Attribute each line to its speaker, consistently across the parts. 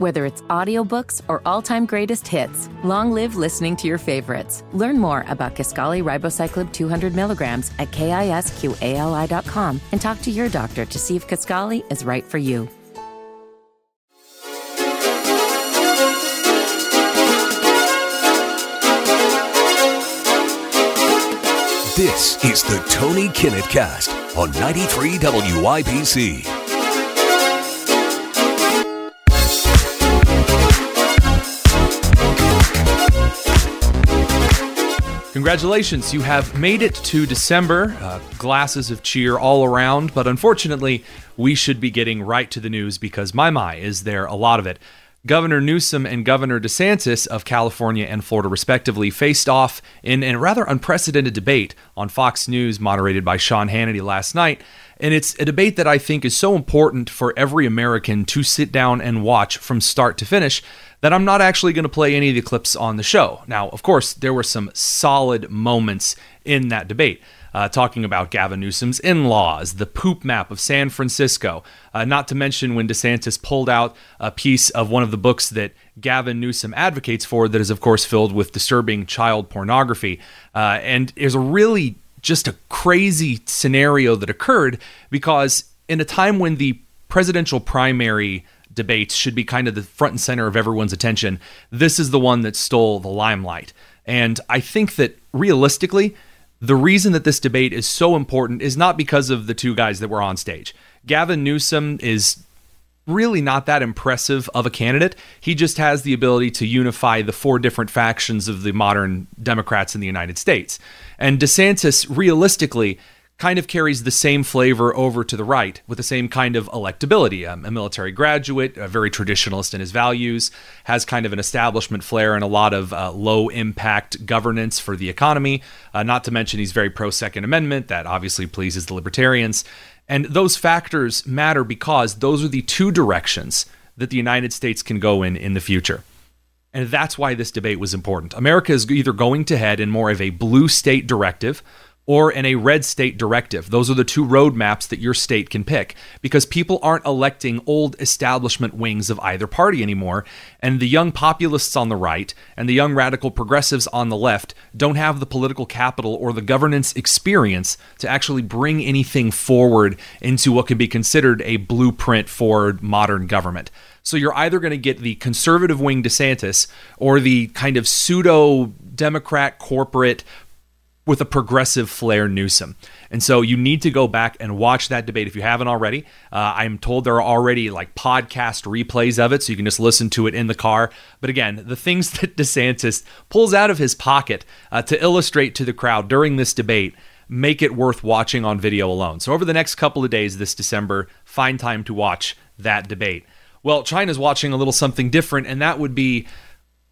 Speaker 1: Whether it's audiobooks or all-time greatest hits, long live listening to your favorites. Learn more about Kisqali Ribociclib 200 milligrams at kisqali.com and talk to your doctor to see if Kaskali is right for you.
Speaker 2: This is the Tony Kinnett Cast on 93 WIBC.
Speaker 3: Congratulations, you have made it to December. Uh, glasses of cheer all around, but unfortunately, we should be getting right to the news because my my is there a lot of it. Governor Newsom and Governor DeSantis of California and Florida, respectively, faced off in a rather unprecedented debate on Fox News, moderated by Sean Hannity last night. And it's a debate that I think is so important for every American to sit down and watch from start to finish that I'm not actually going to play any of the clips on the show. Now, of course, there were some solid moments in that debate. Uh, talking about Gavin Newsom's in laws, the poop map of San Francisco, uh, not to mention when DeSantis pulled out a piece of one of the books that Gavin Newsom advocates for, that is, of course, filled with disturbing child pornography. Uh, and is a really just a crazy scenario that occurred because in a time when the presidential primary debates should be kind of the front and center of everyone's attention. This is the one that stole the limelight. And I think that realistically, the reason that this debate is so important is not because of the two guys that were on stage. Gavin Newsom is really not that impressive of a candidate. He just has the ability to unify the four different factions of the modern Democrats in the United States. And DeSantis, realistically, kind of carries the same flavor over to the right with the same kind of electability. Um, a military graduate, a very traditionalist in his values, has kind of an establishment flair and a lot of uh, low impact governance for the economy. Uh, not to mention, he's very pro Second Amendment. That obviously pleases the libertarians. And those factors matter because those are the two directions that the United States can go in in the future. And that's why this debate was important. America is either going to head in more of a blue state directive or in a red state directive. Those are the two roadmaps that your state can pick because people aren't electing old establishment wings of either party anymore. And the young populists on the right and the young radical progressives on the left don't have the political capital or the governance experience to actually bring anything forward into what can be considered a blueprint for modern government. So you're either going to get the conservative wing DeSantis or the kind of pseudo Democrat corporate with a progressive flair Newsom. And so you need to go back and watch that debate if you haven't already. Uh, I'm told there are already like podcast replays of it, so you can just listen to it in the car. But again, the things that DeSantis pulls out of his pocket uh, to illustrate to the crowd during this debate make it worth watching on video alone. So over the next couple of days this December, find time to watch that debate. Well, China's watching a little something different, and that would be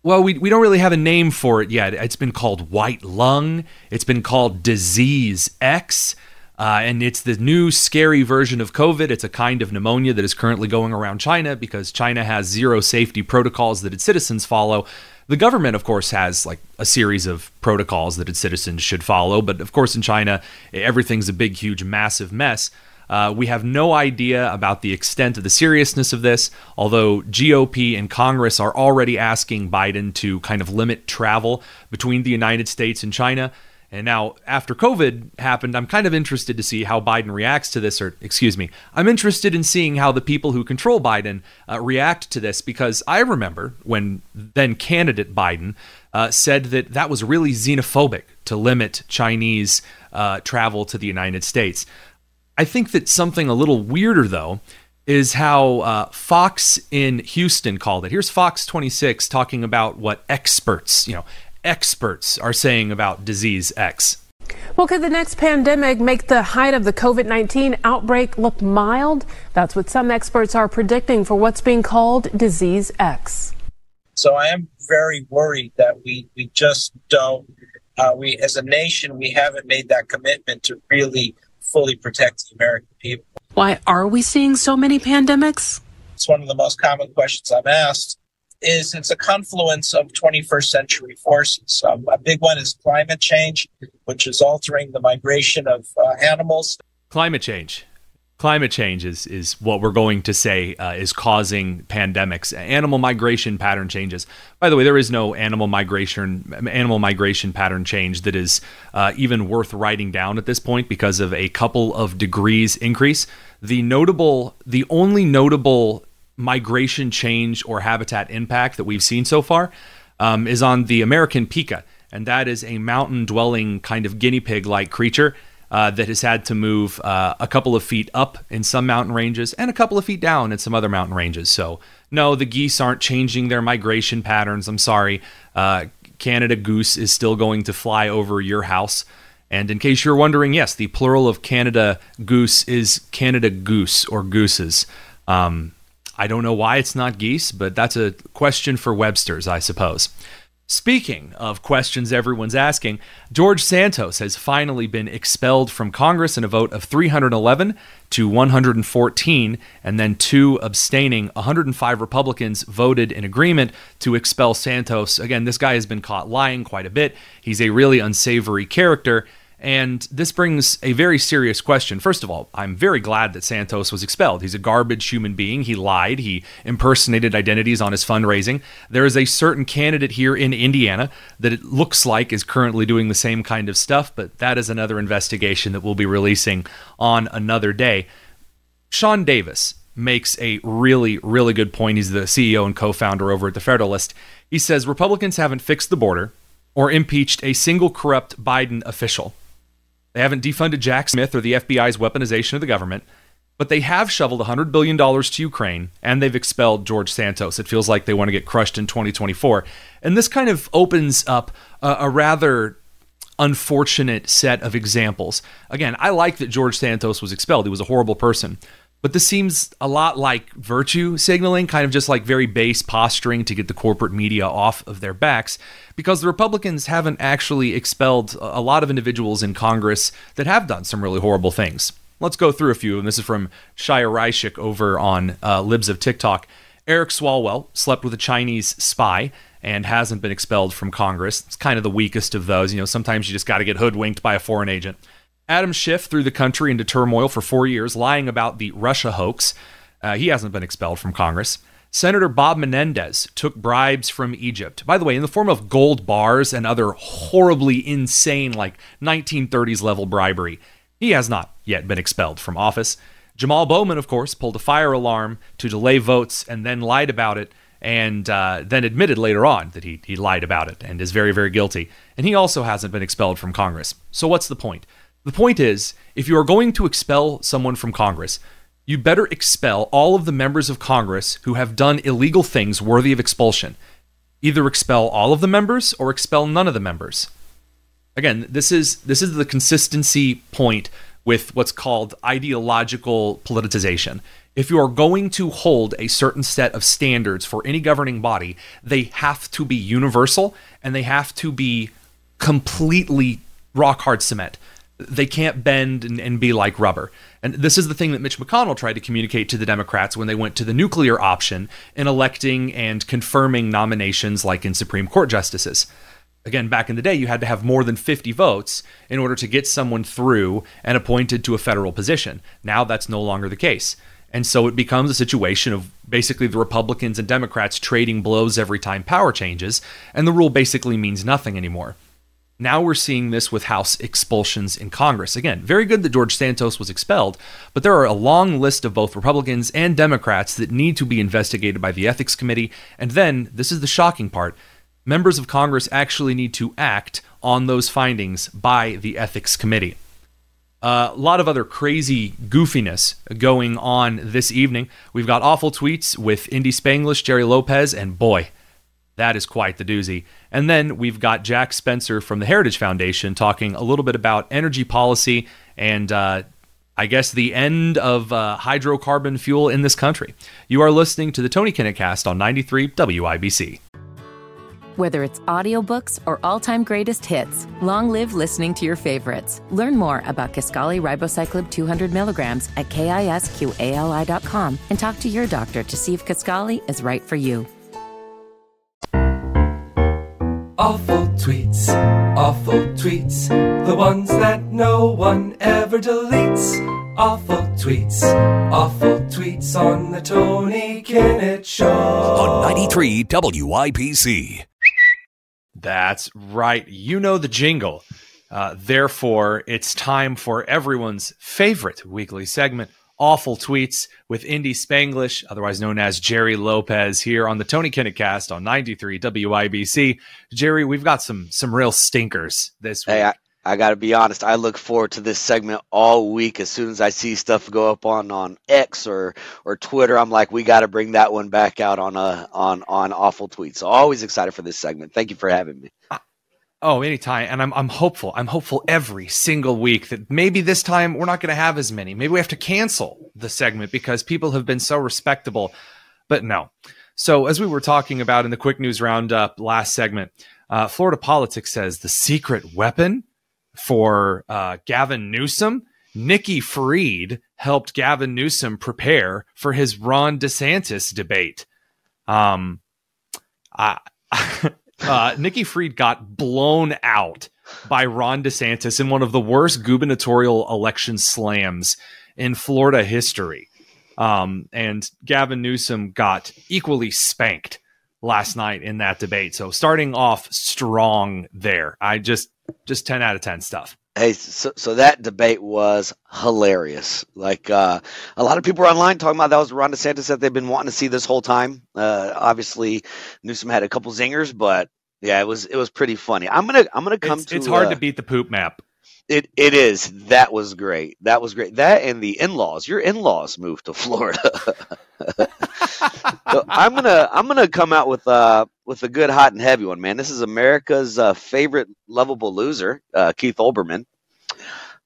Speaker 3: well, we, we don't really have a name for it yet. It's been called white lung. It's been called disease X. Uh, and it's the new scary version of COVID. It's a kind of pneumonia that is currently going around China because China has zero safety protocols that its citizens follow. The government, of course, has like a series of protocols that its citizens should follow. But of course, in China, everything's a big, huge, massive mess. Uh, we have no idea about the extent of the seriousness of this, although GOP and Congress are already asking Biden to kind of limit travel between the United States and China. And now, after COVID happened, I'm kind of interested to see how Biden reacts to this, or excuse me, I'm interested in seeing how the people who control Biden uh, react to this because I remember when then candidate Biden uh, said that that was really xenophobic to limit Chinese uh, travel to the United States. I think that something a little weirder, though, is how uh, Fox in Houston called it. Here's Fox 26 talking about what experts, you know, experts are saying about disease X.
Speaker 4: Well, could the next pandemic make the height of the COVID 19 outbreak look mild? That's what some experts are predicting for what's being called Disease X.
Speaker 5: So I am very worried that we, we just don't, uh, we as a nation, we haven't made that commitment to really fully protect the American people.
Speaker 4: Why are we seeing so many pandemics?
Speaker 5: It's one of the most common questions I'm asked. Is it's a confluence of 21st century forces. Um, a big one is climate change, which is altering the migration of uh, animals.
Speaker 3: Climate change. Climate change is, is what we're going to say uh, is causing pandemics. Animal migration pattern changes. By the way there is no animal migration animal migration pattern change that is uh, even worth writing down at this point because of a couple of degrees increase. The notable the only notable migration change or habitat impact that we've seen so far um, is on the american pika and that is a mountain dwelling kind of guinea pig like creature uh, that has had to move uh, a couple of feet up in some mountain ranges and a couple of feet down in some other mountain ranges. So, no, the geese aren't changing their migration patterns. I'm sorry. Uh, Canada goose is still going to fly over your house. And in case you're wondering, yes, the plural of Canada goose is Canada goose or gooses. Um, I don't know why it's not geese, but that's a question for Webster's, I suppose. Speaking of questions everyone's asking, George Santos has finally been expelled from Congress in a vote of 311 to 114, and then two abstaining. 105 Republicans voted in agreement to expel Santos. Again, this guy has been caught lying quite a bit. He's a really unsavory character, and this brings a very serious question. First of all, I'm very glad that Santos was expelled. He's a garbage human being. He lied. He impersonated identities on his fundraising. There is a certain candidate here in Indiana that it looks like is currently doing the same kind of stuff, but that is another investigation that we'll be releasing on another day. Sean Davis makes a really, really good point. He's the CEO and co founder over at The Federalist. He says Republicans haven't fixed the border or impeached a single corrupt Biden official. They haven't defunded Jack Smith or the FBI's weaponization of the government, but they have shoveled $100 billion to Ukraine and they've expelled George Santos. It feels like they want to get crushed in 2024. And this kind of opens up a, a rather unfortunate set of examples. Again, I like that George Santos was expelled. He was a horrible person. But this seems a lot like virtue signaling, kind of just like very base posturing to get the corporate media off of their backs, because the Republicans haven't actually expelled a lot of individuals in Congress that have done some really horrible things. Let's go through a few, and this is from Chaya Raichik over on uh, Libs of TikTok. Eric Swalwell slept with a Chinese spy and hasn't been expelled from Congress. It's kind of the weakest of those. You know, sometimes you just got to get hoodwinked by a foreign agent. Adam Schiff threw the country into turmoil for four years, lying about the Russia hoax. Uh, he hasn't been expelled from Congress. Senator Bob Menendez took bribes from Egypt, by the way, in the form of gold bars and other horribly insane, like 1930s level bribery. He has not yet been expelled from office. Jamaal Bowman, of course, pulled a fire alarm to delay votes and then lied about it, and uh, then admitted later on that he, he lied about it and is very, very guilty. And he also hasn't been expelled from Congress. So, what's the point? The point is, if you are going to expel someone from Congress, you better expel all of the members of Congress who have done illegal things worthy of expulsion. Either expel all of the members or expel none of the members. Again, this is this is the consistency point with what's called ideological politicization. If you are going to hold a certain set of standards for any governing body, they have to be universal and they have to be completely rock hard cement they can't bend and, and, be like rubber. And this is the thing that Mitch McConnell tried to communicate to the Democrats when they went to the nuclear option in electing and confirming nominations like in Supreme Court justices. Again, back in the day, you had to have more than 50 votes in order to get someone through and appointed to a federal position. Now that's no longer the case. And so it becomes a situation of basically the Republicans and Democrats trading blows every time power changes, and the rule basically means nothing anymore. Now we're seeing this with House expulsions in Congress. Again, very good that George Santos was expelled, but there are a long list of both Republicans and Democrats that need to be investigated by the Ethics Committee. And then, this is the shocking part members of Congress actually need to act on those findings by the Ethics Committee. Uh, a lot of other crazy goofiness going on this evening. We've got awful tweets with Indy Spanglish, Jerry Lopez, and boy, that is quite the doozy. And then we've got Jack Spencer from the Heritage Foundation talking a little bit about energy policy and uh, I guess the end of uh, hydrocarbon fuel in this country. You are listening to the Tony Kinnett Cast on 93 WIBC.
Speaker 1: Whether it's audiobooks or all-time greatest hits, long live listening to your favorites. Learn more about Kisqali Ribociclib 200 milligrams at kisqali.com and talk to your doctor to see if Kisqali is right for you.
Speaker 6: Awful tweets, awful tweets, the ones that no one ever deletes. Awful tweets, awful tweets on the Tony Kinnett Show.
Speaker 2: On 93 WIBC.
Speaker 3: That's right. You know the jingle. Uh, therefore, it's time for everyone's favorite weekly segment, Awful Tweets, with Indy Spanglish, otherwise known as Jerry Lopez, here on the Tony Kinnett Cast on 93 WIBC. Jerry, we've got some some real stinkers this week.
Speaker 7: Hey, I, I got to be honest. I look forward to this segment all week. As soon as I see stuff go up on, on X or or Twitter, I'm like, we got to bring that one back out on a on on awful tweets. So always excited for this segment. Thank you for having me.
Speaker 3: Oh, anytime. And I'm, I'm hopeful. I'm hopeful every single week that maybe this time we're not going to have as many. Maybe we have to cancel the segment because people have been so respectable. But no. So, as we were talking about in the quick news roundup last segment, uh, Florida Politics says the secret weapon for uh, Gavin Newsom, Nikki Fried helped Gavin Newsom prepare for his Ron DeSantis debate. Um, I. uh, Nikki Fried got blown out by Ron DeSantis in one of the worst gubernatorial election slams in Florida history. Um, and Gavin Newsom got equally spanked last night in that debate. So starting off strong there. I just just 10 out of 10 stuff.
Speaker 7: Hey, so, so that debate was hilarious. Like uh, a lot of people were online talking about that was Ron DeSantis that they've been wanting to see this whole time. Uh, obviously, Newsom had a couple zingers, but yeah, it was it was pretty funny. I'm gonna I'm gonna come
Speaker 3: it's,
Speaker 7: to.
Speaker 3: It's hard
Speaker 7: uh,
Speaker 3: to beat the poop map.
Speaker 7: It it is. That was great. That was great. That and the in laws. Your in laws moved to Florida. so I'm gonna I'm gonna come out with uh with a good hot and heavy one, man. This is America's uh, favorite lovable loser, uh, Keith Olbermann,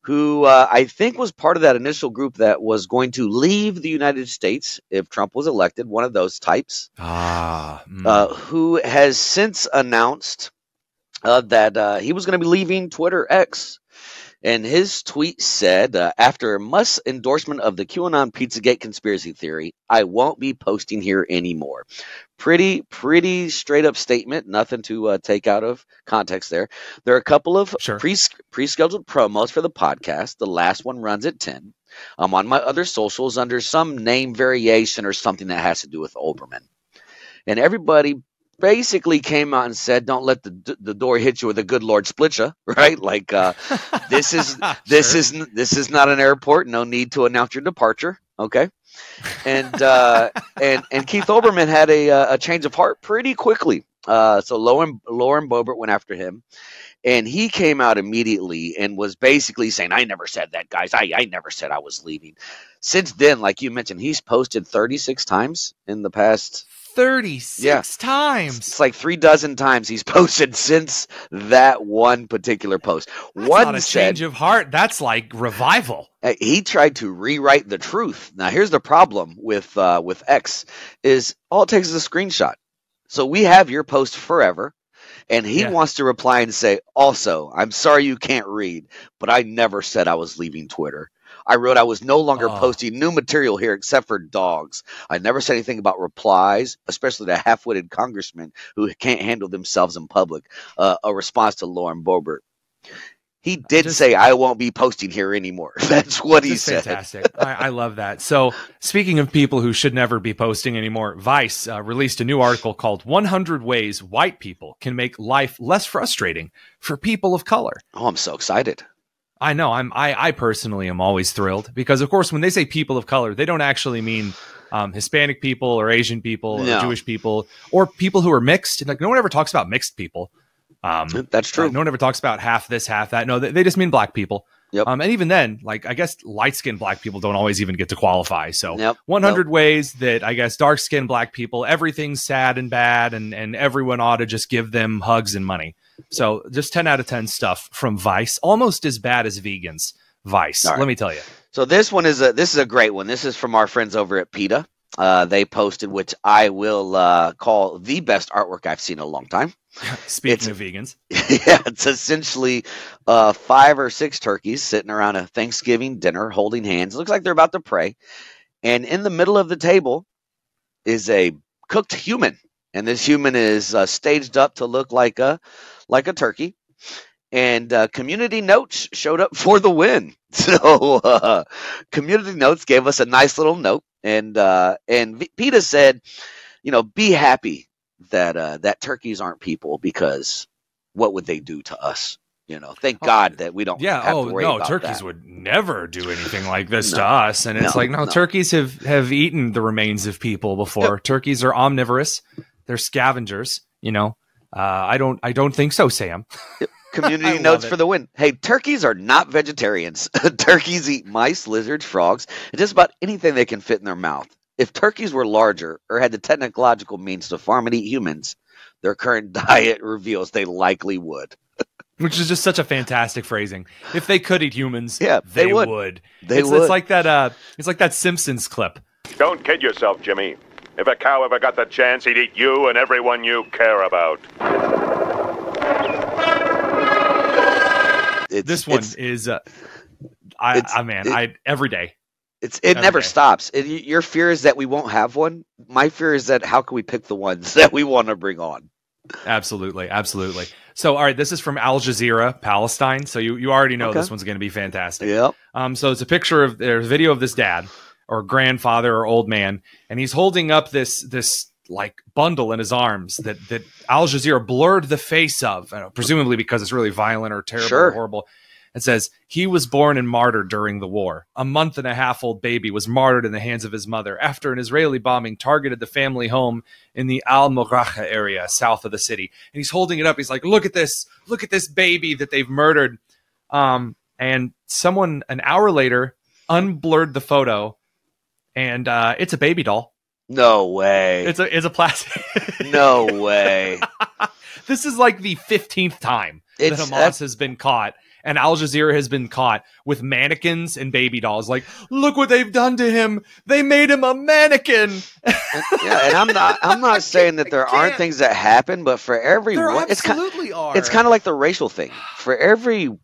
Speaker 7: who uh, I think was part of that initial group that was going to leave the United States if Trump was elected. One of those types,
Speaker 3: Ah, mm.
Speaker 7: uh, who has since announced uh, that uh, he was going to be leaving Twitter X. And his tweet said, uh, after Musk's endorsement of the QAnon Pizzagate conspiracy theory, I won't be posting here anymore. Pretty, pretty straight up statement. Nothing to uh, take out of context there. There are a couple of
Speaker 3: Sure.
Speaker 7: pre pre-scheduled promos for the podcast. The last one runs at 10. I'm on my other socials under some name variation or something that has to do with Olbermann. And everybody basically came out and said, "Don't let the the door hit you with a good Lord split you." Right? Like uh, this is this
Speaker 3: Sure.
Speaker 7: is this is not an airport. No need to announce your departure. Okay. And uh, and and Keith Olbermann had a uh, a change of heart pretty quickly. Uh, so Lauren Lauren Boebert went after him, and he came out immediately and was basically saying, "I never said that, guys. I I never said I was leaving." Since then, like you mentioned, he's posted 36 times in the past
Speaker 3: 36
Speaker 7: Yeah.
Speaker 3: times.
Speaker 7: it's like three dozen times he's posted since that one particular post.
Speaker 3: That's
Speaker 7: one
Speaker 3: not a
Speaker 7: said
Speaker 3: change of heart. That's like revival.
Speaker 7: uh, he tried to rewrite the truth. Now here's the problem with uh, with X is all it takes is a screenshot. So we have your post forever, and he
Speaker 3: Yeah.
Speaker 7: wants to reply and say, "Also, I'm sorry you can't read, but I never said I was leaving Twitter." I wrote I was no longer
Speaker 3: Oh.
Speaker 7: posting new material here except for dogs. I never said anything about replies, especially to half-witted congressmen who can't handle themselves in public. Uh, a response to Lauren Boebert. He did
Speaker 3: Just-
Speaker 7: say, "I won't be posting here anymore." That's what he said.
Speaker 3: fantastic. I, I love that. So, speaking of people who should never be posting anymore, Vice uh, released a new article called 100 Ways White People Can Make Life Less Frustrating for People of Color.
Speaker 7: Oh, I'm so excited.
Speaker 3: I know. I'm. I, I personally am always thrilled because, of course, when they say people of color, they don't actually mean um, Hispanic people or Asian people or Jewish people or people who are mixed. Like no one ever talks about mixed people. Um,
Speaker 7: That's true.
Speaker 3: no one ever talks about half this, half that. No, they, they just mean black people.
Speaker 7: Yep.
Speaker 3: Um, and even then, like I guess light skinned black people don't always even get to qualify. So
Speaker 7: Yep.
Speaker 3: 100 ways that I guess dark skinned black people, everything's sad and bad, and and everyone ought to just give them hugs and money. So just 10 out of 10 stuff from Vice, almost as bad as vegans. Vice,
Speaker 7: right.
Speaker 3: let me tell you.
Speaker 7: So this one is a this is a great one. This is from our friends over at PETA. Uh, they posted, which I will uh, call the best artwork I've seen in a long time.
Speaker 3: Speaking
Speaker 7: It's-
Speaker 3: of vegans,
Speaker 7: yeah, it's essentially uh, five or six turkeys sitting around a Thanksgiving dinner, holding hands. looks like they're about to pray, and in the middle of the table is a cooked human, and this human is uh, staged up to look like a like a turkey. and uh, Community Notes showed up for the win. So uh, Community Notes gave us a nice little note, and uh, and v- PETA said, you know, be happy that uh, that turkeys aren't people because what would they do to us? You know, thank
Speaker 3: Oh,
Speaker 7: God that we don't.
Speaker 3: Yeah.
Speaker 7: have
Speaker 3: Oh no, turkeys
Speaker 7: that.
Speaker 3: would never do anything like this to us. And it's
Speaker 7: No,
Speaker 3: like, no,
Speaker 7: no.
Speaker 3: turkeys have have eaten the remains of people before. Turkeys are omnivorous. They're scavengers. You know. Uh, I don't. I don't think so, Sam.
Speaker 7: Community notes for the win. Hey, turkeys are not vegetarians. turkeys eat mice, lizards, frogs, and just about anything they can fit in their mouth. If turkeys were larger or had the technological means to farm and eat humans, their current diet reveals they likely would.
Speaker 3: Which is just such a fantastic phrasing. If they could eat humans,
Speaker 7: Yeah,
Speaker 3: they,
Speaker 7: they
Speaker 3: would.
Speaker 7: would. They
Speaker 3: it's,
Speaker 7: would.
Speaker 3: it's like that. Uh, it's like that Simpsons clip.
Speaker 8: Don't kid yourself, Jimmy. If a cow ever got the chance, he'd eat you and everyone you care about.
Speaker 7: It's,
Speaker 3: This one is. Uh, I, I man,
Speaker 7: it-
Speaker 3: I every day.
Speaker 7: it's, it
Speaker 3: every
Speaker 7: never
Speaker 3: day.
Speaker 7: stops. It, your fear is that we won't have one. My fear is that how can we pick the ones that we want to bring on?
Speaker 3: Absolutely, absolutely. So, all right, this is from Al Jazeera, Palestine. So you you already know
Speaker 7: Okay.
Speaker 3: this one's going to be fantastic.
Speaker 7: Yep.
Speaker 3: Um, so it's a picture of there's a video of this dad or grandfather or old man, and he's holding up this this like bundle in his arms that that Al Jazeera blurred the face of, uh, presumably because it's really violent or terrible
Speaker 7: Sure.
Speaker 3: or horrible. It says he was born and martyred during the war. A month and a half old baby was martyred in the hands of his mother after an Israeli bombing targeted the family home in the Al Moracha area south of the city. And he's holding it up. He's like, "Look at this! Look at this baby that they've murdered." Um, and someone an hour later unblurred the photo, and uh, it's a baby doll.
Speaker 7: No way.
Speaker 3: It's a it's a plastic.
Speaker 7: no way.
Speaker 3: this is like the fifteenth time that
Speaker 7: It's-
Speaker 3: Hamas
Speaker 7: that's-
Speaker 3: has been caught. And Al Jazeera has been caught with mannequins and baby dolls. Like, look what they've done to him. They made him a mannequin.
Speaker 7: yeah, and I'm not. I'm not saying that there aren't things that happen, but for every
Speaker 3: There
Speaker 7: one, it's kind.
Speaker 3: absolutely are.
Speaker 7: It's kind of like the racial thing. For every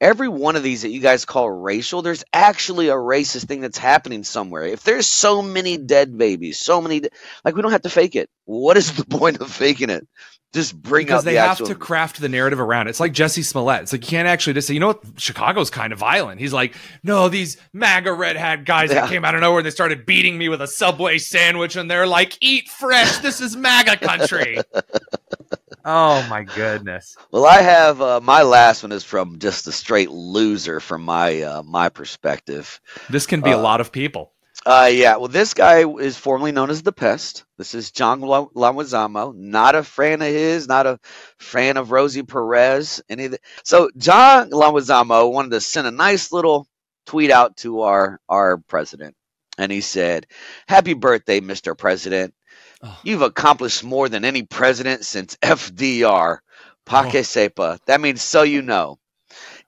Speaker 7: every one of these that you guys call racial, there's actually a racist thing that's happening somewhere. If there's so many dead babies, so many, de- like we don't have to fake it. What is the point of faking it? Just bring
Speaker 3: up.
Speaker 7: because
Speaker 3: they
Speaker 7: the
Speaker 3: have
Speaker 7: actual.
Speaker 3: to craft the narrative around it. It's like Jesse Smollett. It's like you can't actually just say, you know what, Chicago's kind of violent. He's like, no, these MAGA red hat guys
Speaker 7: Yeah.
Speaker 3: that came out of nowhere and they started beating me with a Subway sandwich, and they're like, eat fresh. This is MAGA country. oh my goodness.
Speaker 7: Well, I have uh, my last one is from just a straight loser from my uh, my perspective.
Speaker 3: This can be a
Speaker 7: Uh,
Speaker 3: lot of people.
Speaker 7: Uh, yeah. Well, this guy is formerly known as the Pest. This is John La- Leguizamo. Not a fan of his. Not a fan of Rosie Perez. Any of the- so John Leguizamo wanted to send a nice little tweet out to our our president, and he said, "Happy birthday, Mr. President.
Speaker 3: Oh.
Speaker 7: You've accomplished more than any president since FDR. Pake
Speaker 3: Oh.
Speaker 7: sepa. That means so you know."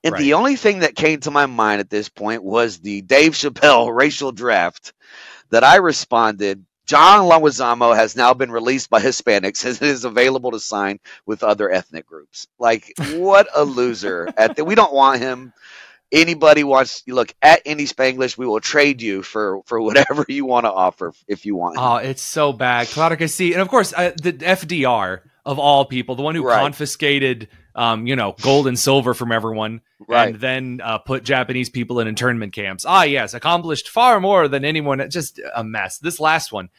Speaker 7: And the only thing that came to my mind at this point was the Dave Chappelle racial draft that I responded. John Leguizamo has now been released by Hispanics and is available to sign with other ethnic groups. Like, what a loser! At the, we don't want him. Anybody wants look at any Spanglish, we will trade you for for whatever you want to offer if you want.
Speaker 3: Oh, it's so bad. Claudia Cassie, and of course, uh, the FDR of all people, the one who
Speaker 7: Right.
Speaker 3: confiscated, um, you know, gold and silver from everyone,
Speaker 7: Right.
Speaker 3: and then uh, put Japanese people in internment camps. Ah, yes, accomplished far more than anyone. Just a mess. This last one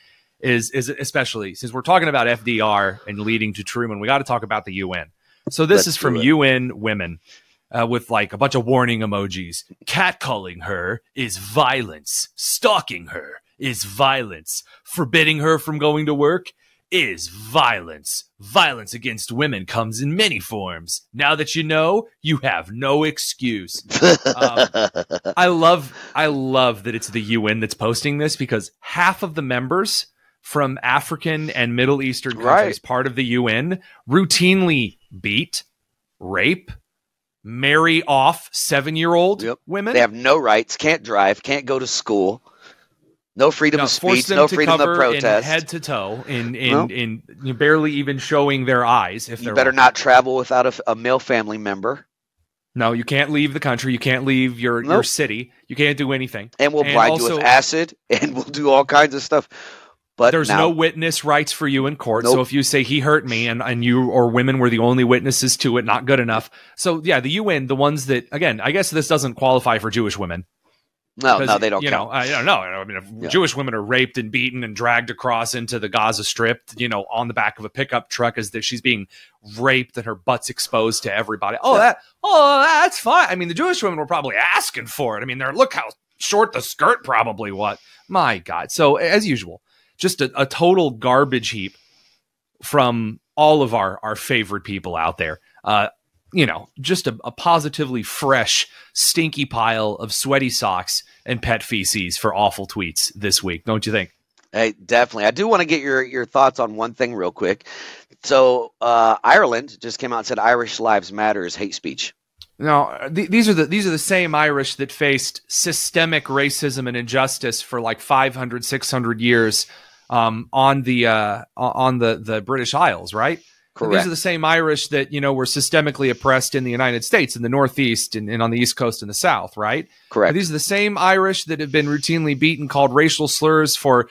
Speaker 3: is is especially since we're talking about FDR and leading to Truman. We got to talk about the UN. So this
Speaker 7: Let's
Speaker 3: is from. UN women. Uh, with like a bunch of warning emojis. Catcalling her is violence. Stalking her is violence. Forbidding her from going to work is violence. Violence against women comes in many forms. Now that you know, you have no excuse. Um, I love I love that it's the UN that's posting this because half of the members from African and Middle Eastern countries
Speaker 7: Right.
Speaker 3: part of the UN routinely beat, rape, marry off 7-year-old
Speaker 7: Yep.
Speaker 3: women.
Speaker 7: they have no rights, can't drive, can't go to school, no freedom
Speaker 3: No,
Speaker 7: of speech, no freedom of protest.
Speaker 3: in head to toe in in,
Speaker 7: No.
Speaker 3: in barely even showing their eyes if
Speaker 7: you better not travel without a male family member,
Speaker 3: No, you can't leave the country. You can't leave your your city. You can't do anything.
Speaker 7: and we'll blind you with acid, and we'll do all kinds of stuff. But
Speaker 3: there's
Speaker 7: now,
Speaker 3: no witness rights for you in court. So if you say he hurt me and, and you or women were the only witnesses to it, not good enough. So yeah, the UN, the ones that again, I guess this doesn't qualify for Jewish women.
Speaker 7: No, no, they don't
Speaker 3: You
Speaker 7: count.
Speaker 3: know, I don't know. I mean, if
Speaker 7: Yeah.
Speaker 3: Jewish women are raped and beaten and dragged across into the Gaza Strip, you know, on the back of a pickup truck as that she's being raped and her butt's exposed to everybody. Oh,
Speaker 7: Yeah.
Speaker 3: that, oh, that's fine. I mean, the Jewish women were probably asking for it. I mean, they're look how short the skirt probably was. My God. So as usual, just a, a total garbage heap from all of our our favorite people out there. Uh, you know, just a, a positively fresh, stinky pile of sweaty socks and pet feces for awful tweets this week, don't you think?
Speaker 7: Hey, definitely. I do want to get your your thoughts on one thing real quick. So, uh, Ireland just came out and said Irish lives matter is hate speech.
Speaker 3: No, th- these are the these are the same Irish that faced systemic racism and injustice for like 500, 600 years um, on the uh, on the the British Isles, right? And These are the same Irish that you know were systemically oppressed in the United States, in the Northeast, and, and on the East Coast and the South, right?
Speaker 7: Correct.
Speaker 3: These are the same Irish that have been routinely beaten, called racial slurs for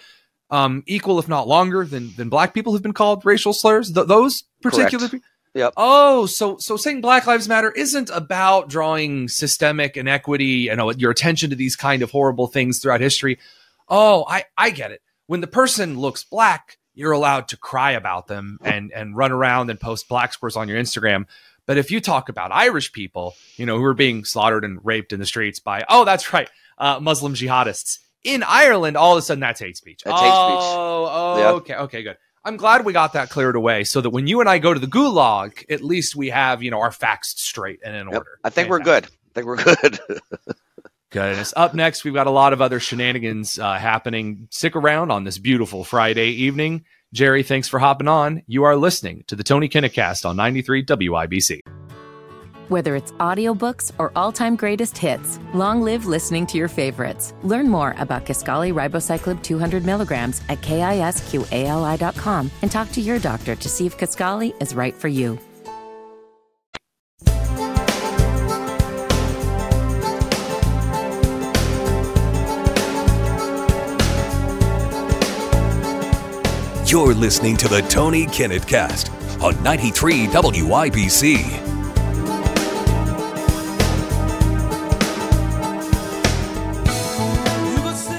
Speaker 3: um, equal, if not longer, than than Black people have been called racial slurs. Th- those particular
Speaker 7: Correct.
Speaker 3: people.
Speaker 7: Yep.
Speaker 3: Oh, so so saying Black Lives Matter isn't about drawing systemic inequity, you know, your attention to these kind of horrible things throughout history. Oh, I I get it. When the person looks black, you're allowed to cry about them and and run around and post black squares on your Instagram. But if you talk about Irish people, you know, who are being slaughtered and raped in the streets by, oh, that's right, uh, Muslim jihadists in Ireland, all of a sudden that's hate speech.
Speaker 7: That's hate speech.
Speaker 3: oh, Oh,
Speaker 7: Yeah.
Speaker 3: okay, okay, good. I'm glad we got that cleared away, so that when you and I go to the gulag, at least we have you know our facts straight and in
Speaker 7: Yep.
Speaker 3: order.
Speaker 7: I think we're good. I think we're good.
Speaker 3: Goodness. Up next, we've got a lot of other shenanigans uh, happening. Stick around on this beautiful Friday evening. Jerry, thanks for hopping on. You are listening to the Tony Kinnett Cast on 93 WIBC.
Speaker 1: Whether it's audiobooks or all-time greatest hits, long live listening to your favorites. Learn more about Kisqali Ribociclib 200 milligrams at kisqali.com and talk to your doctor to see if Kaskali is right for you.
Speaker 2: You're listening to the Tony Kinnett Cast on 93 WIBC.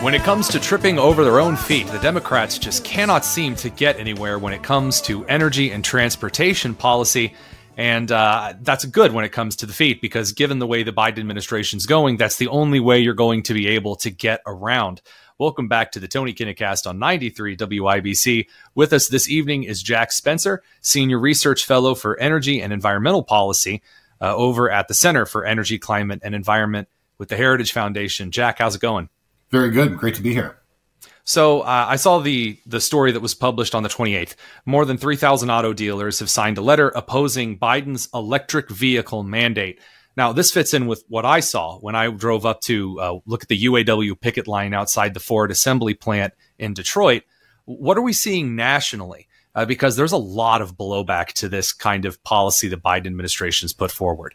Speaker 3: When it comes to tripping over their own feet, the Democrats just cannot seem to get anywhere when it comes to energy and transportation policy. And uh, that's good when it comes to the feet because, given the way the Biden administration's going, that's the only way you're going to be able to get around. Welcome back to the Tony Kinnett Cast on 93 WIBC. With us this evening is Jack Spencer, Senior Research Fellow for Energy and Environmental Policy uh, over at the Center for Energy, Climate, and Environment with the Heritage Foundation. Jack, how's it going?
Speaker 9: Very good. Great to be here.
Speaker 3: So uh, I saw the the story that was published on the 28th. More than 3,000 auto dealers have signed a letter opposing Biden's electric vehicle mandate. Now, this fits in with what I saw when I drove up to uh, look at the UAW picket line outside the Ford assembly plant in Detroit. What are we seeing nationally? Uh, because there's a lot of blowback to this kind of policy the Biden administration's put forward.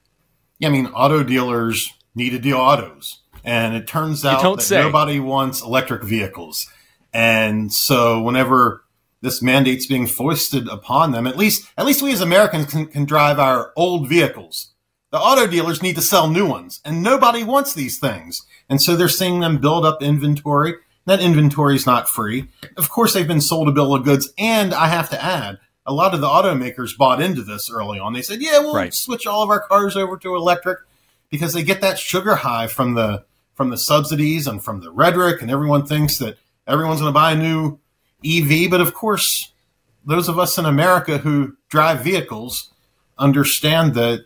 Speaker 9: Yeah, I mean, auto dealers need to deal autos. And it turns out that
Speaker 3: say.
Speaker 9: nobody wants electric vehicles. And so whenever this mandate's being foisted upon them, at least at least we as Americans can, can drive our old vehicles. The auto dealers need to sell new ones, and nobody wants these things. And so they're seeing them build up inventory. That inventory is not free. Of course, they've been sold a bill of goods. And I have to add, a lot of the automakers bought into this early on. They said, yeah, we'll
Speaker 3: Right.
Speaker 9: switch all of our cars over to electric because they get that sugar high from the from the subsidies and from the rhetoric, and everyone thinks that everyone's going to buy a new EV. But of course, those of us in America who drive vehicles understand that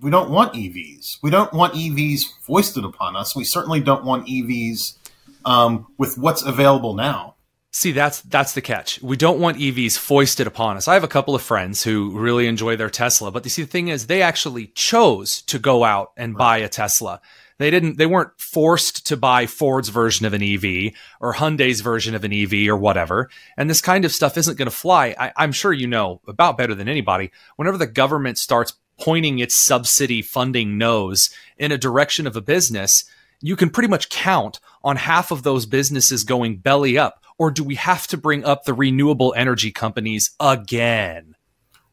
Speaker 9: we don't want EVs. We don't want EVs foisted upon us. We certainly don't want EVs um, with what's available now.
Speaker 3: See, that's that's the catch. We don't want EVs foisted upon us. I have a couple of friends who really enjoy their Tesla, but you see, the thing is, they actually chose to go out and buy a Tesla. They didn't. They weren't forced to buy Ford's version of an EV or Hyundai's version of an EV or whatever. And this kind of stuff isn't going to fly. I, I'm sure you know about better than anybody. Whenever the government starts pointing its subsidy funding nose in a direction of a business, you can pretty much count on half of those businesses going belly up or do we have to bring up the renewable energy companies again?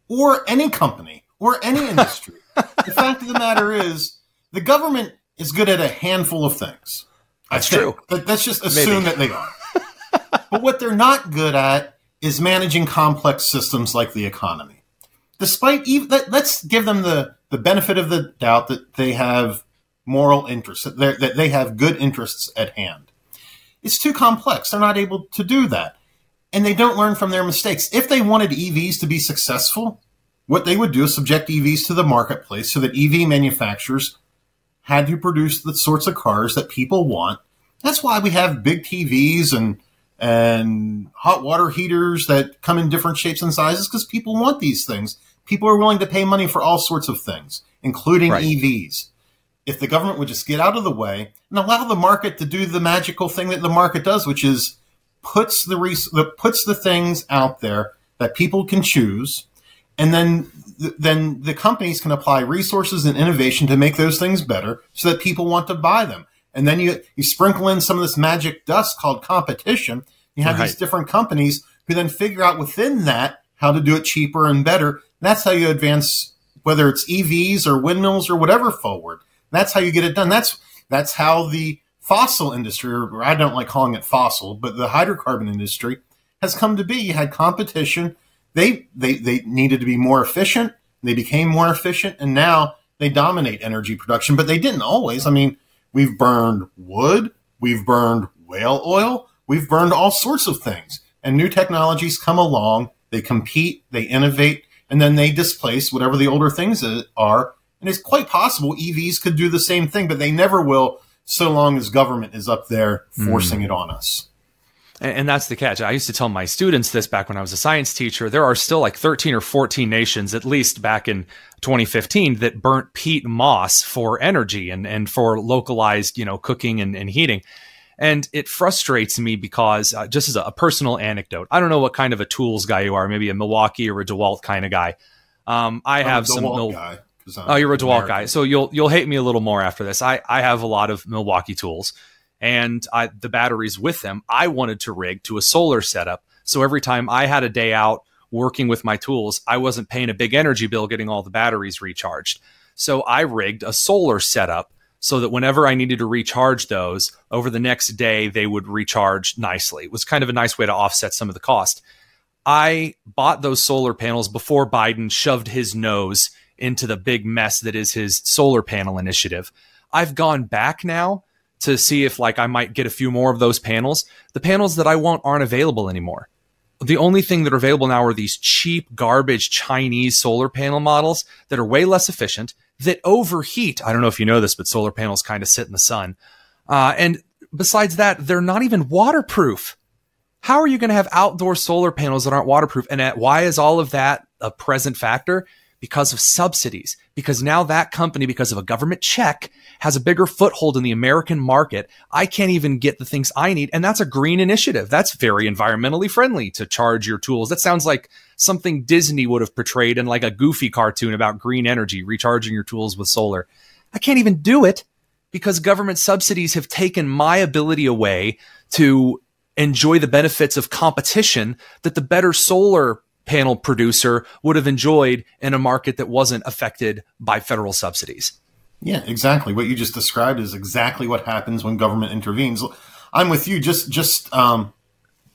Speaker 9: Or any company or any industry. the fact of the matter is, the government is good at a handful of things.
Speaker 3: That's true.
Speaker 9: But let's just assume Maybe. that they are. but what they're not good at is managing complex systems like the economy. Despite even, let, us give them the, the benefit of the doubt that they have moral interests, that, that they have good interests at hand. It's too complex. They're not able to do that. And they don't learn from their mistakes. If they wanted EVs to be successful, what they would do is subject EVs to the marketplace so that EV manufacturers had to produce the sorts of cars that people want. That's why we have big TVs and and hot water heaters that come in different shapes and sizes because people want these things. People are willing to pay money for all sorts of things, including right. EVs. If the government would just get out of the way and allow the market to do the magical thing that the market does, which is puts the, res- the puts the things out there that people can choose, and then then the companies can apply resources and innovation to make those things better, so that people want to buy them. And then you you sprinkle in some of this magic dust called competition. You have right. these different companies who then figure out within that how to do it cheaper and better. That's how you advance whether it's EVs or windmills or whatever forward. That's how you get it done. That's that's how the fossil industry, or I don't like calling it fossil, but the hydrocarbon industry has come to be. You had competition. They they they needed to be more efficient. They became more efficient, and now they dominate energy production. But they didn't always. I mean, We've burned wood. We've burned whale oil. We've burned all sorts of things. And new technologies come along. They compete, they innovate, and then they displace whatever the older things are. And it's quite possible EVs could do the same thing, but they never will so long as government is up there forcing mm. it on us.
Speaker 3: And, that's the catch. I used to tell my students this back when I was a science teacher. There are still like 13 or 14 nations, at least back in 2015, that burnt peat moss for energy and, and for localized, you know, cooking and, and heating. And it frustrates me because, uh, just as a, a, personal anecdote, I don't know what kind of a tools guy you are, maybe a Milwaukee or a DeWalt kind of guy. Um, I
Speaker 9: I'm
Speaker 3: have
Speaker 9: some.
Speaker 3: Mil-
Speaker 9: guy,
Speaker 3: oh, you're a DeWalt American. guy. So you'll you'll hate me a little more after this. I, I have a lot of Milwaukee tools and I, the batteries with them, I wanted to rig to a solar setup. So every time I had a day out working with my tools, I wasn't paying a big energy bill getting all the batteries recharged. So I rigged a solar setup so that whenever I needed to recharge those over the next day, they would recharge nicely. It was kind of a nice way to offset some of the cost. I bought those solar panels before Biden shoved his nose into the big mess that is his solar panel initiative. I've gone back now to see if like I might get a few more of those panels. The panels that I want aren't available anymore. The only thing that are available now are these cheap garbage Chinese solar panel models that are way less efficient that overheat. I don't know if you know this, but solar panels kind of sit in the sun. Uh, and besides that, they're not even waterproof. How are you going to have outdoor solar panels that aren't waterproof? And at, why is all of that a present factor? because of subsidies. Because now that company, because of a government check, has a bigger foothold in the American market. I can't even get the things I need. And that's a green initiative. That's very environmentally friendly to charge your tools. That sounds like something Disney would have portrayed in like a goofy cartoon about green energy, recharging your tools with solar. I can't even do it because government subsidies have taken my ability away to enjoy the benefits of competition that the better solar panel producer would have enjoyed in a market that wasn't affected by federal subsidies.
Speaker 9: Yeah, exactly. What you just described is exactly what happens when government intervenes. I'm with you. Just, just, um,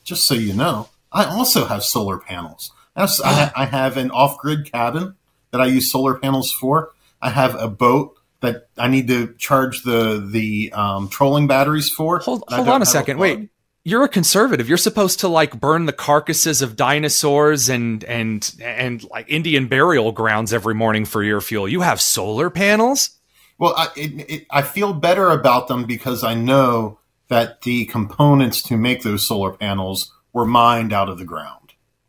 Speaker 9: just so you know, I also have solar panels. I have, I, I have an off-grid cabin that I use solar panels for. I have a boat that I need to charge the the um, trolling batteries for.
Speaker 3: Hold, hold on a second. A Wait, you're a conservative. You're supposed to like burn the carcasses of dinosaurs and and and like Indian burial grounds every morning for your fuel. You have solar panels.
Speaker 9: Well, I, it, it, I feel better about them because I know that the components to make those solar panels were mined out of the ground.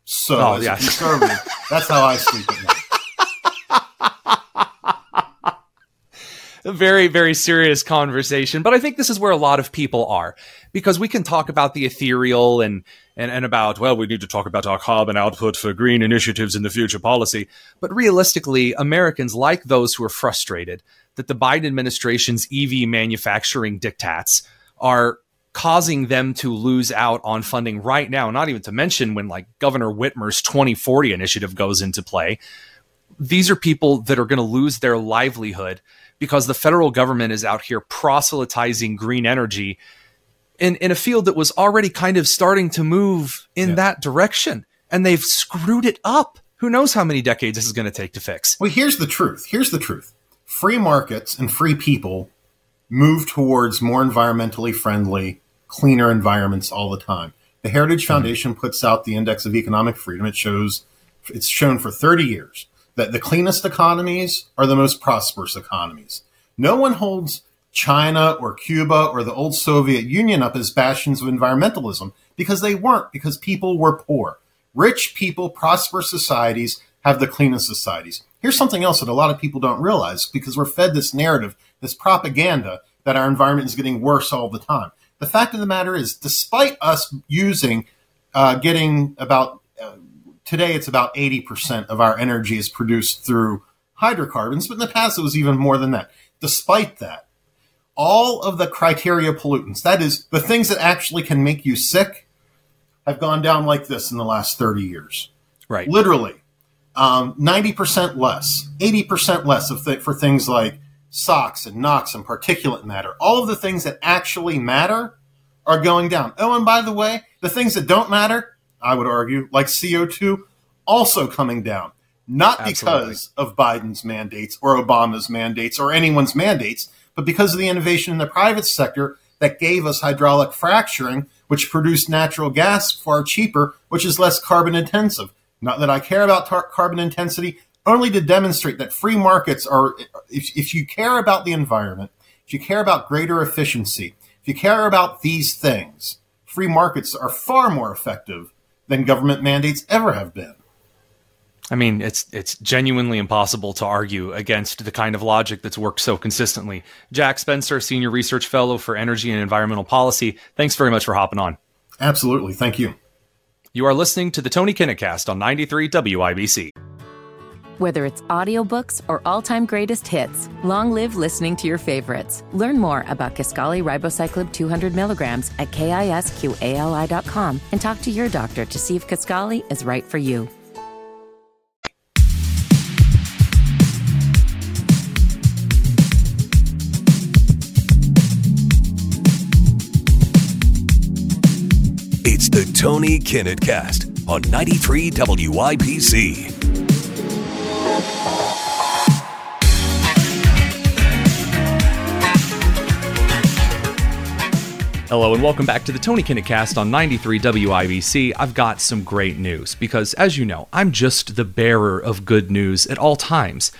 Speaker 9: So, oh, as yes. a conservative, that's how I sleep at night.
Speaker 3: a very, very serious conversation. But I think this is where a lot of people are because we can talk about the ethereal and, and, and about, well, we need to talk about our carbon output for green initiatives in the future policy. But realistically, Americans like those who are frustrated that the Biden administration's EV manufacturing diktats are causing them to lose out on funding right now, not even to mention when like Governor Whitmer's 2040 initiative goes into play. These are people that are going to lose their livelihood because the federal government is out here proselytizing green energy in, in a field that was already kind of starting to move in yeah. that direction. And they've screwed it up. Who knows how many decades this is going to take to fix?
Speaker 9: Well, here's the truth. Here's the truth. Free markets and free people move towards more environmentally friendly, cleaner environments all the time. The Heritage mm-hmm. Foundation puts out the Index of Economic Freedom. It shows it's shown for 30 years that the cleanest economies are the most prosperous economies. No one holds China or Cuba or the old Soviet Union up as bastions of environmentalism because they weren't, because people were poor. Rich people, prosperous societies have the cleanest societies. Here's something else that a lot of people don't realize because we're fed this narrative, this propaganda that our environment is getting worse all the time. The fact of the matter is, despite us using, uh, getting about, uh, today it's about 80% of our energy is produced through hydrocarbons, but in the past it was even more than that. Despite that, all of the criteria pollutants, that is, the things that actually can make you sick, have gone down like this in the last 30 years.
Speaker 3: Right.
Speaker 9: Literally. Um, 90% less, 80% less of th- for things like SOx and NOx and particulate matter. All of the things that actually matter are going down. Oh, and by the way, the things that don't matter, I would argue, like CO2, also coming down. Not Absolutely. because of Biden's mandates or Obama's mandates or anyone's mandates, but because of the innovation in the private sector that gave us hydraulic fracturing, which produced natural gas far cheaper, which is less carbon intensive. Not that I care about tar- carbon intensity, only to demonstrate that free markets are, if, if you care about the environment, if you care about greater efficiency, if you care about these things, free markets are far more effective than government mandates ever have been.
Speaker 3: I mean, it's it's genuinely impossible to argue against the kind of logic that's worked so consistently. Jack Spencer, Senior Research Fellow for Energy and Environmental Policy, thanks very much for hopping on.
Speaker 9: Absolutely. Thank you.
Speaker 3: You are listening to the Tony Kinnett Cast on 93 WIBC.
Speaker 1: Whether it's audiobooks or all-time greatest hits, long live listening to your favorites. Learn more about Kisqali Ribociclib 200 milligrams at kisqali.com and talk to your doctor to see if Kisqali is right for you.
Speaker 2: It's the Tony Kinnett Cast on 93 WIBC.
Speaker 3: Hello and welcome back to the Tony Kinnett Cast on 93 WIBC. I've got some great news because, as you know, I'm just the bearer of good news at all times.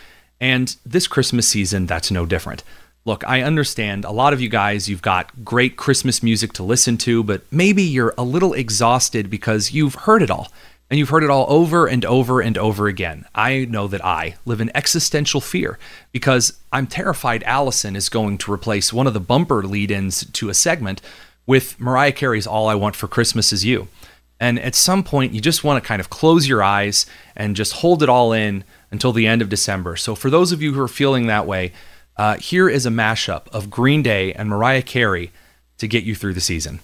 Speaker 3: And this Christmas season, that's no different. Look, I understand a lot of you guys, you've got great Christmas music to listen to, but maybe you're a little exhausted because you've heard it all. And you've heard it all over and over and over again. I know that I live in existential fear because I'm terrified Allison is going to replace one of the bumper lead ins to a segment with Mariah Carey's All I Want for Christmas Is You. And at some point, you just want to kind of close your eyes and just hold it all in until the end of December. So, for those of you who are feeling that way, uh, here is a mashup of Green Day and Mariah Carey to get you through the season.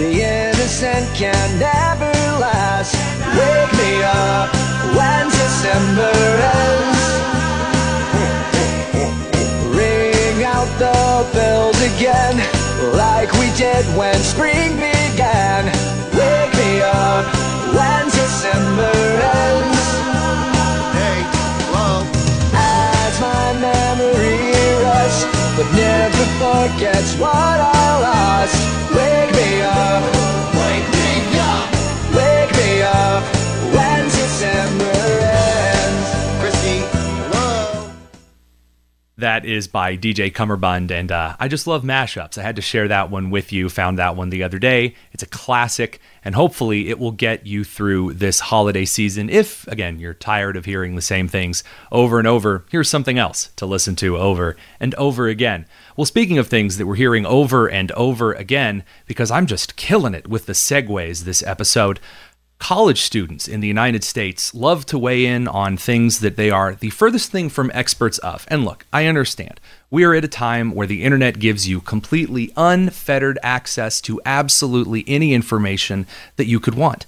Speaker 3: The innocent can never last. Wake me up when December ends. Ring out the bells again, like we did when spring began. Wake me up when December ends. Hey, whoa. As my memory rests, but never forgets what I lost. That is by DJ Cummerbund, and uh, I just love mashups. I had to share that one with you. Found that one the other day. It's a classic and hopefully it will get you through this holiday season. If, again, you're tired of hearing the same things over and over, here's something else to listen to over and over again. Well, speaking of things that we're hearing over and over again, because I'm just killing it with the segues this episode, college students in the United States love to weigh in on things that they are the furthest thing from experts of. And look, I understand. We are at a time where the internet gives you completely unfettered access to absolutely any information that you could want.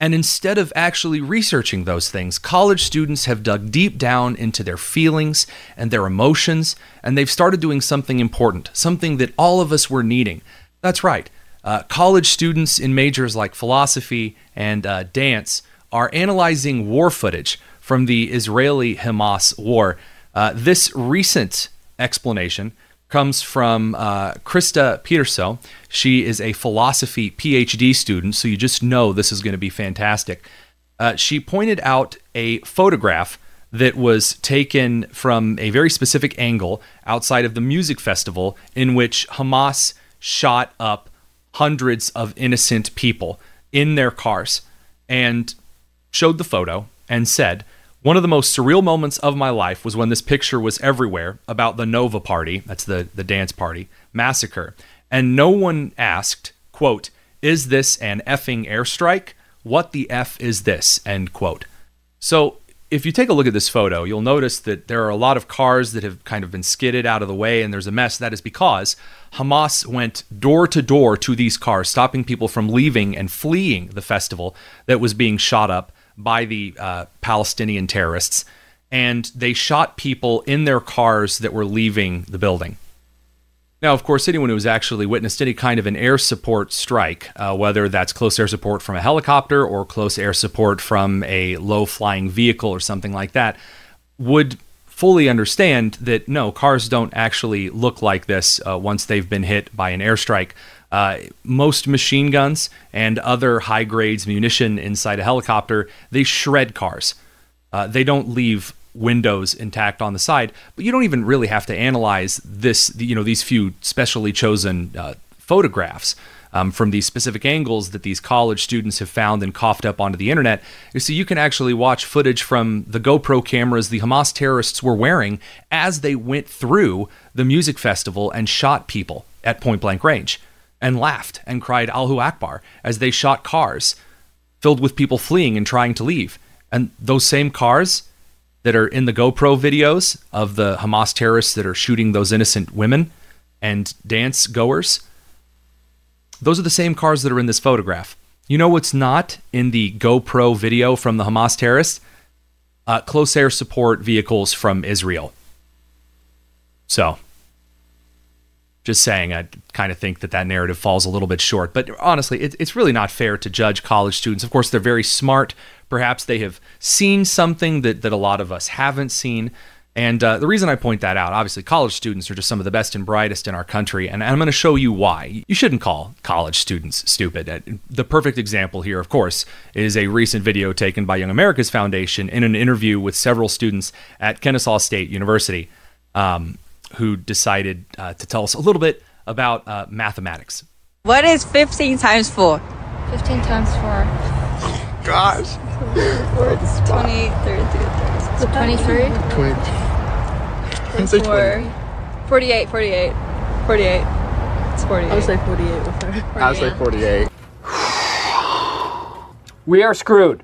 Speaker 3: And instead of actually researching those things, college students have dug deep down into their feelings and their emotions, and they've started doing something important, something that all of us were needing. That's right. Uh, college students in majors like philosophy and uh, dance are analyzing war footage from the Israeli Hamas war. Uh, this recent explanation comes from uh, Krista Peterso. She is a philosophy PhD student, so you just know this is going to be fantastic. Uh, she pointed out a photograph that was taken from a very specific angle outside of the music festival in which Hamas shot up hundreds of innocent people in their cars and showed the photo and said, one of the most surreal moments of my life was when this picture was everywhere about the Nova Party, that's the, the dance party, massacre. And no one asked, quote, is this an effing airstrike? What the F is this? End quote. So if you take a look at this photo, you'll notice that there are a lot of cars that have kind of been skidded out of the way and there's a mess. That is because Hamas went door to door to these cars, stopping people from leaving and fleeing the festival that was being shot up by the uh, Palestinian terrorists, and they shot people in their cars that were leaving the building. Now, of course, anyone who's actually witnessed any kind of an air support strike, uh, whether that's close air support from a helicopter or close air support from a low flying vehicle or something like that, would fully understand that no, cars don't actually look like this uh, once they've been hit by an airstrike. Uh, most machine guns and other high grades munition inside a helicopter, they shred cars. Uh, they don't leave windows intact on the side, but you don't even really have to analyze this, you know, these few specially chosen uh, photographs um, from these specific angles that these college students have found and coughed up onto the internet. So you can actually watch footage from the GoPro cameras the Hamas terrorists were wearing as they went through the music festival and shot people at point blank range and laughed and cried Allahu Akbar as they shot cars filled with people fleeing and trying to leave. And those same cars that are in the GoPro videos of the Hamas terrorists that are shooting those innocent women and dance goers, those are the same cars that are in this photograph. You know what's not in the GoPro video from the Hamas terrorists? Uh, close air support vehicles from Israel. So, just saying, I kind of think that that narrative falls a little bit short. But honestly, it, it's really not fair to judge college students. Of course, they're very smart. Perhaps they have seen something that, that a lot of us haven't seen. And uh, the reason I point that out, obviously, college students are just some of the best and brightest in our country, and I'm going to show you why. You shouldn't call college students stupid. Uh, the perfect example here, of course, is a recent video taken by Young America's Foundation in an interview with several students at Kennesaw State University. Um, who decided uh, to tell us a little bit about uh, mathematics.
Speaker 10: What is 15 times 4?
Speaker 11: 15 times 4.
Speaker 12: Gosh.
Speaker 10: 20, 30,
Speaker 11: 23.
Speaker 12: 20.
Speaker 10: 24. 48, 48. 48. It's 48.
Speaker 13: I was like 48 with her.
Speaker 12: I would like 48.
Speaker 14: We are screwed.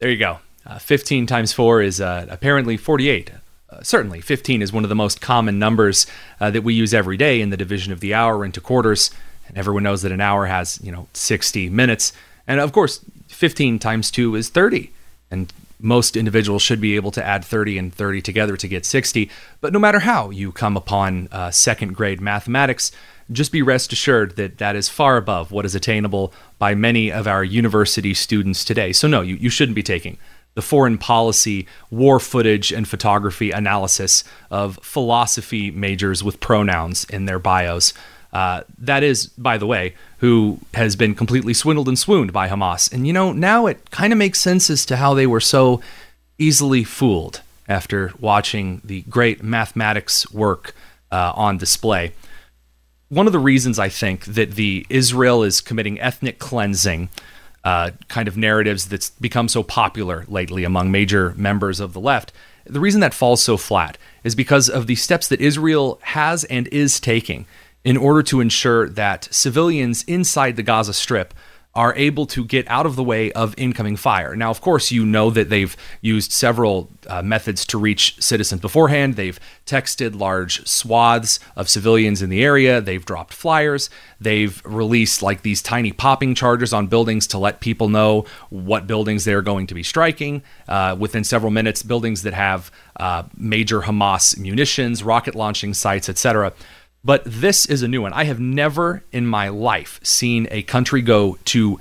Speaker 3: There you go. Uh, 15 times 4 is uh, apparently 48. Uh, certainly, 15 is one of the most common numbers uh, that we use every day in the division of the hour into quarters. And everyone knows that an hour has, you know, 60 minutes. And of course, 15 times 2 is 30. And most individuals should be able to add 30 and 30 together to get 60. But no matter how you come upon uh, second grade mathematics, just be rest assured that that is far above what is attainable by many of our university students today. So, no, you, you shouldn't be taking the foreign policy, war footage, and photography analysis of philosophy majors with pronouns in their bios. Uh, that is, by the way, who has been completely swindled and swooned by Hamas. And you know, now it kind of makes sense as to how they were so easily fooled after watching the great mathematics work uh, on display. One of the reasons I think that the Israel is committing ethnic cleansing uh, kind of narratives that's become so popular lately among major members of the left. The reason that falls so flat is because of the steps that Israel has and is taking in order to ensure that civilians inside the Gaza Strip are able to get out of the way of incoming fire. Now, of course, you know that they've used several uh, methods to reach citizens beforehand. They've texted large swaths of civilians in the area, they've dropped flyers, they've released like these tiny popping charges on buildings to let people know what buildings they're going to be striking. Uh, within several minutes, buildings that have uh, major Hamas munitions, rocket launching sites, etc. But this is a new one. I have never in my life seen a country go to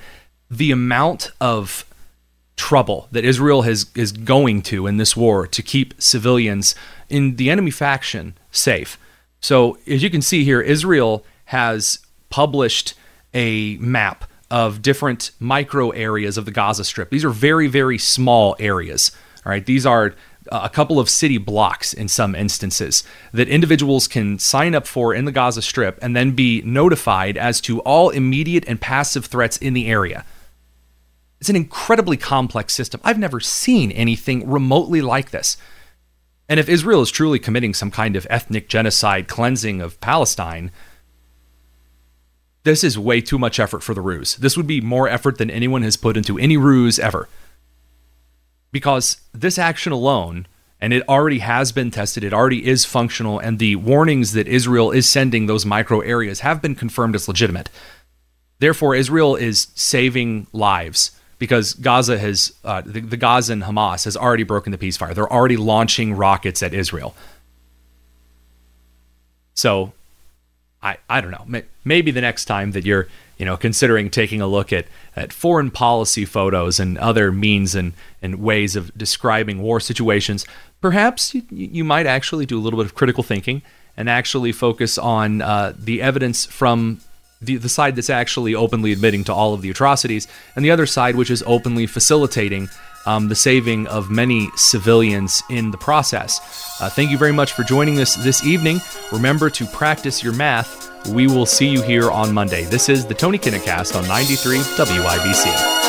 Speaker 3: the amount of trouble that Israel has is going to in this war to keep civilians in the enemy faction safe. So as you can see here, Israel has published a map of different micro areas of the Gaza Strip. These are very, very small areas. All right, these are a couple of city blocks in some instances that individuals can sign up for in the Gaza Strip and then be notified as to all immediate and passive threats in the area. It's an incredibly complex system. I've never seen anything remotely like this. And if Israel is truly committing some kind of ethnic genocide cleansing of Palestine, this is way too much effort for the ruse. This would be more effort than anyone has put into any ruse ever because this action alone, and it already has been tested, it already is functional, and the warnings that Israel is sending those micro areas have been confirmed as legitimate. Therefore, Israel is saving lives because Gaza has, uh, the, the Gaza and Hamas has already broken the ceasefire. They're already launching rockets at Israel. So, I, I don't know. Maybe the next time that you're you know, considering taking a look at, at foreign policy photos and other means and, and ways of describing war situations, perhaps you, you might actually do a little bit of critical thinking and actually focus on uh, the evidence from the, the side that's actually openly admitting to all of the atrocities, and the other side which is openly facilitating um, the saving of many civilians in the process. Uh, thank you very much for joining us this evening. Remember to practice your math we will see you here on Monday. This is the Tony Kinnett Cast on 93 WIBC.